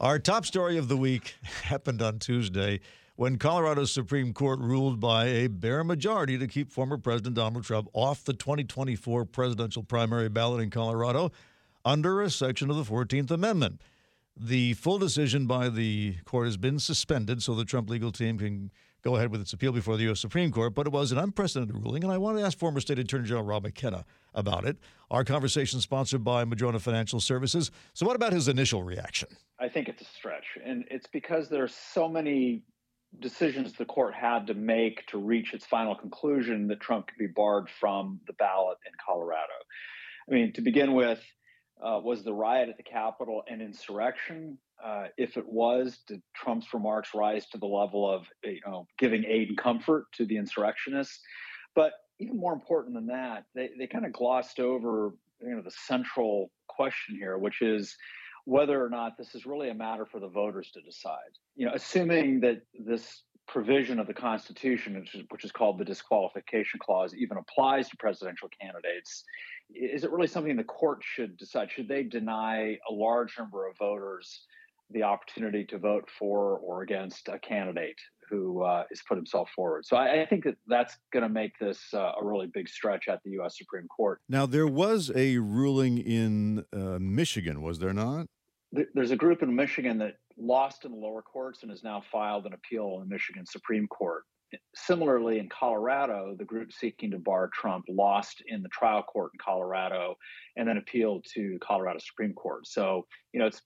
Our top story of the week happened on Tuesday when Colorado's Supreme Court ruled by a bare majority to keep former President Donald Trump off the 2024 presidential primary ballot in Colorado under a section of the 14th Amendment. The full decision by the court has been suspended so the Trump legal team can go ahead with its appeal before the U.S. Supreme Court, but it was an unprecedented ruling, and I want to ask former State Attorney General Rob McKenna about it. Our conversation sponsored by Madrona Financial Services. So, what about his initial reaction? I think it's a stretch, and it's because there are so many decisions the court had to make to reach its final conclusion that Trump could be barred from the ballot in Colorado. I mean, to begin with, uh, was the riot at the Capitol an insurrection? Uh, if it was, did Trump's remarks rise to the level of you know giving aid and comfort to the insurrectionists? But even more important than that, they, they kind of glossed over you know the central question here, which is whether or not this is really a matter for the voters to decide. You know, assuming that this provision of the Constitution, which is, which is, called the disqualification clause, even applies to presidential candidates, is it really something the court should decide? Should they deny a large number of voters the opportunity to vote for or against a candidate who uh, has put himself forward? So I, I think that that's going to make this uh, a really big stretch at the U.S. Supreme Court. Now, there was a ruling in uh, Michigan, was there not? there's a group in Michigan that lost in the lower courts and has now filed an appeal in the Michigan Supreme Court. Similarly, in Colorado, the group seeking to bar Trump lost in the trial court in Colorado and then appealed to Colorado Supreme Court. So, you know, it's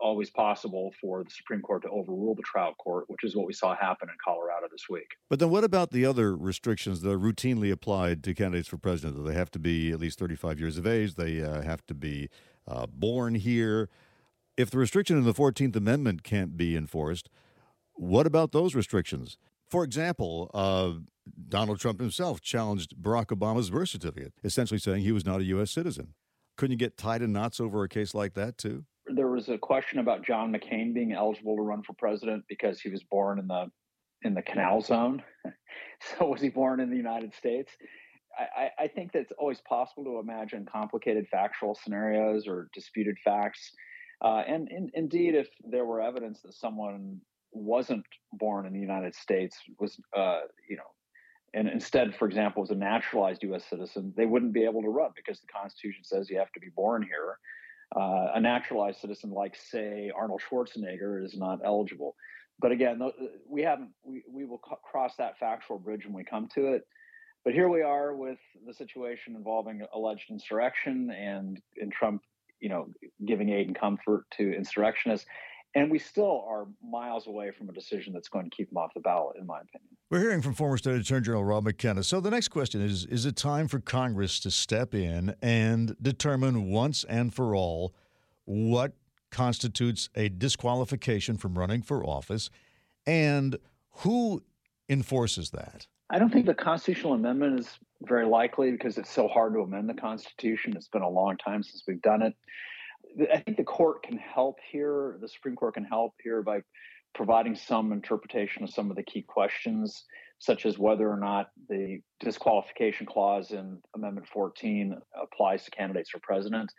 always possible for the Supreme Court to overrule the trial court, which is what we saw happen in Colorado this week. But then what about the other restrictions that are routinely applied to candidates for president? That They have to be at least 35 years of age, they uh, have to be uh, born here if the restriction in the 14th Amendment can't be enforced, what about those restrictions? For example, uh, Donald Trump himself challenged Barack Obama's birth certificate, essentially saying he was not a U.S. citizen. Couldn't you get tied in knots over a case like that, too? There was a question about John McCain being eligible to run for president because he was born in the in the canal zone. so was he born in the United States? I, I think that it's always possible to imagine complicated factual scenarios or disputed facts uh, and in, indeed, if there were evidence that someone wasn't born in the United States, was uh, you know, and instead, for example, was a naturalized U.S. citizen, they wouldn't be able to run because the Constitution says you have to be born here. Uh, a naturalized citizen, like say Arnold Schwarzenegger, is not eligible. But again, we haven't. We, we will cross that factual bridge when we come to it. But here we are with the situation involving alleged insurrection, and and Trump you know, giving aid and comfort to insurrectionists. And we still are miles away from a decision that's going to keep them off the ballot, in my opinion. We're hearing from former State Attorney General Rob McKenna. So the next question is Is it time for Congress to step in and determine once and for all what constitutes a disqualification from running for office and who enforces that? I don't think the constitutional amendment is very likely because it's so hard to amend the Constitution. It's been a long time since we've done it. I think the court can help here. The Supreme Court can help here by providing some interpretation of some of the key questions, such as whether or not the disqualification clause in Amendment 14 applies to candidates for president.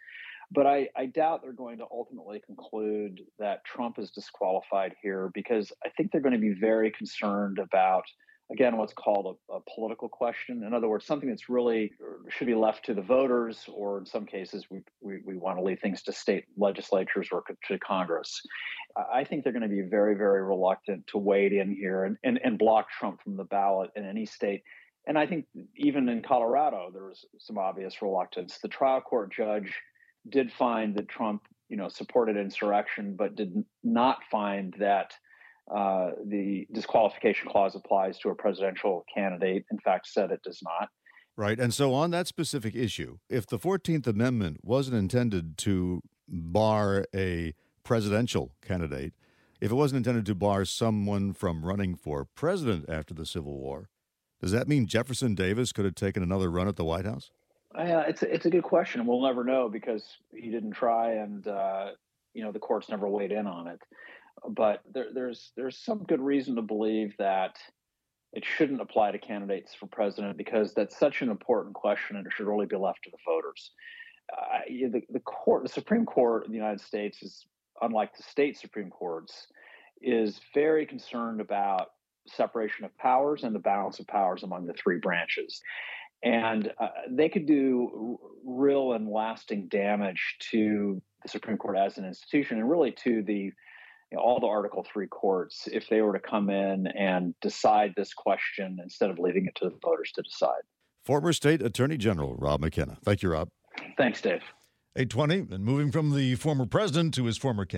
But I, I, doubt they're going to ultimately conclude that Trump is disqualified here because I think they're going to be very concerned about again what's called a, a, political question. In other words something that's really uh, should be left to the voters or in some cases we, we, we want to leave things to state legislatures or to congress. I think they're going to be very very reluctant to wade in here and, and, and block trump from the ballot in any state. And i think even in colorado there was some obvious reluctance. The trial court judge did find that trump you know supported insurrection but did not find that uh, the disqualification clause applies to a presidential candidate. In fact, said it does not. Right. And so, on that specific issue, if the 14th Amendment wasn't intended to bar a presidential candidate, if it wasn't intended to bar someone from running for president after the Civil War, does that mean Jefferson Davis could have taken another run at the White House? Uh, it's a, it's a good question. We'll never know because he didn't try, and uh, you know the courts never weighed in on it but there, there's there's some good reason to believe that it shouldn't apply to candidates for president because that's such an important question and it should really be left to the voters. Uh, the, the court, the Supreme Court of the United States is unlike the state Supreme Courts, is very concerned about separation of powers and the balance of powers among the three branches. And uh, they could do r- real and lasting damage to the Supreme Court as an institution and really to the you know, all the Article 3 courts if they were to come in and decide this question instead of leaving it to the voters to decide. Former State Attorney General Rob McKenna. Thank you, Rob. Thanks, Dave. 820, and moving from the former president to his former candidate.